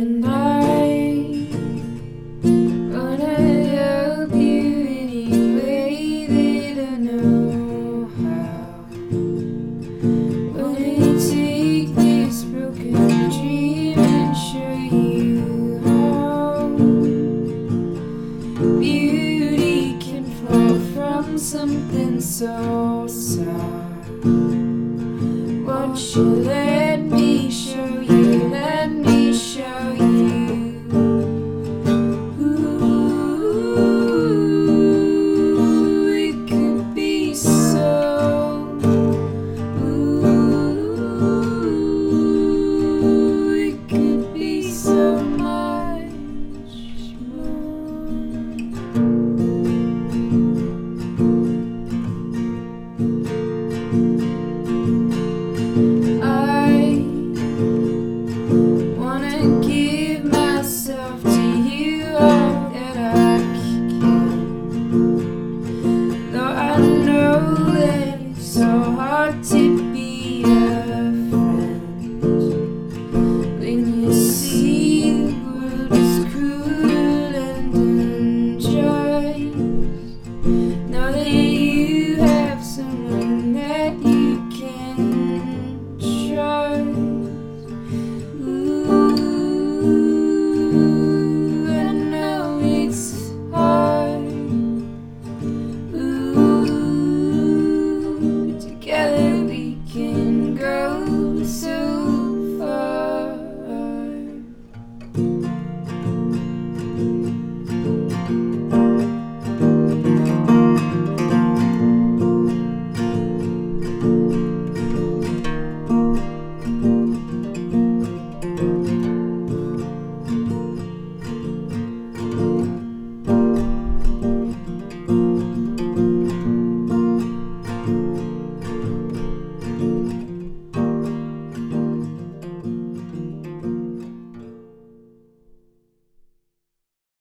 and I'm gonna help you any that I know how. Gonna take this broken dream and show you how beauty can flow from something so soft. Watch you legs.